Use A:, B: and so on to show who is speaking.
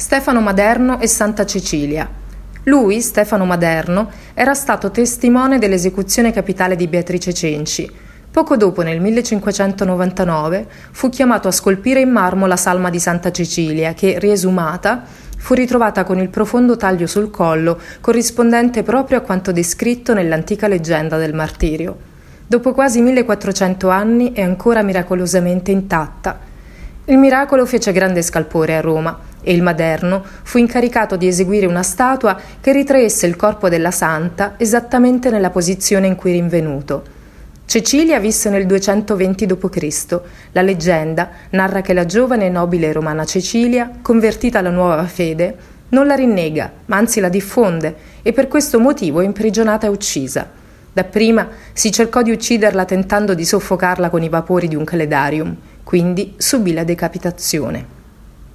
A: Stefano Maderno e Santa Cecilia. Lui, Stefano Maderno, era stato testimone dell'esecuzione capitale di Beatrice Cenci. Poco dopo, nel 1599, fu chiamato a scolpire in marmo la salma di Santa Cecilia, che, riesumata, fu ritrovata con il profondo taglio sul collo, corrispondente proprio a quanto descritto nell'antica leggenda del martirio. Dopo quasi 1400 anni è ancora miracolosamente intatta. Il miracolo fece grande scalpore a Roma e il Maderno fu incaricato di eseguire una statua che ritraesse il corpo della santa esattamente nella posizione in cui rinvenuto. Cecilia visse nel 220 d.C. La leggenda narra che la giovane e nobile romana Cecilia, convertita alla nuova fede, non la rinnega, ma anzi la diffonde e per questo motivo è imprigionata e uccisa. Dapprima si cercò di ucciderla tentando di soffocarla con i vapori di un caledarium, quindi subì la decapitazione.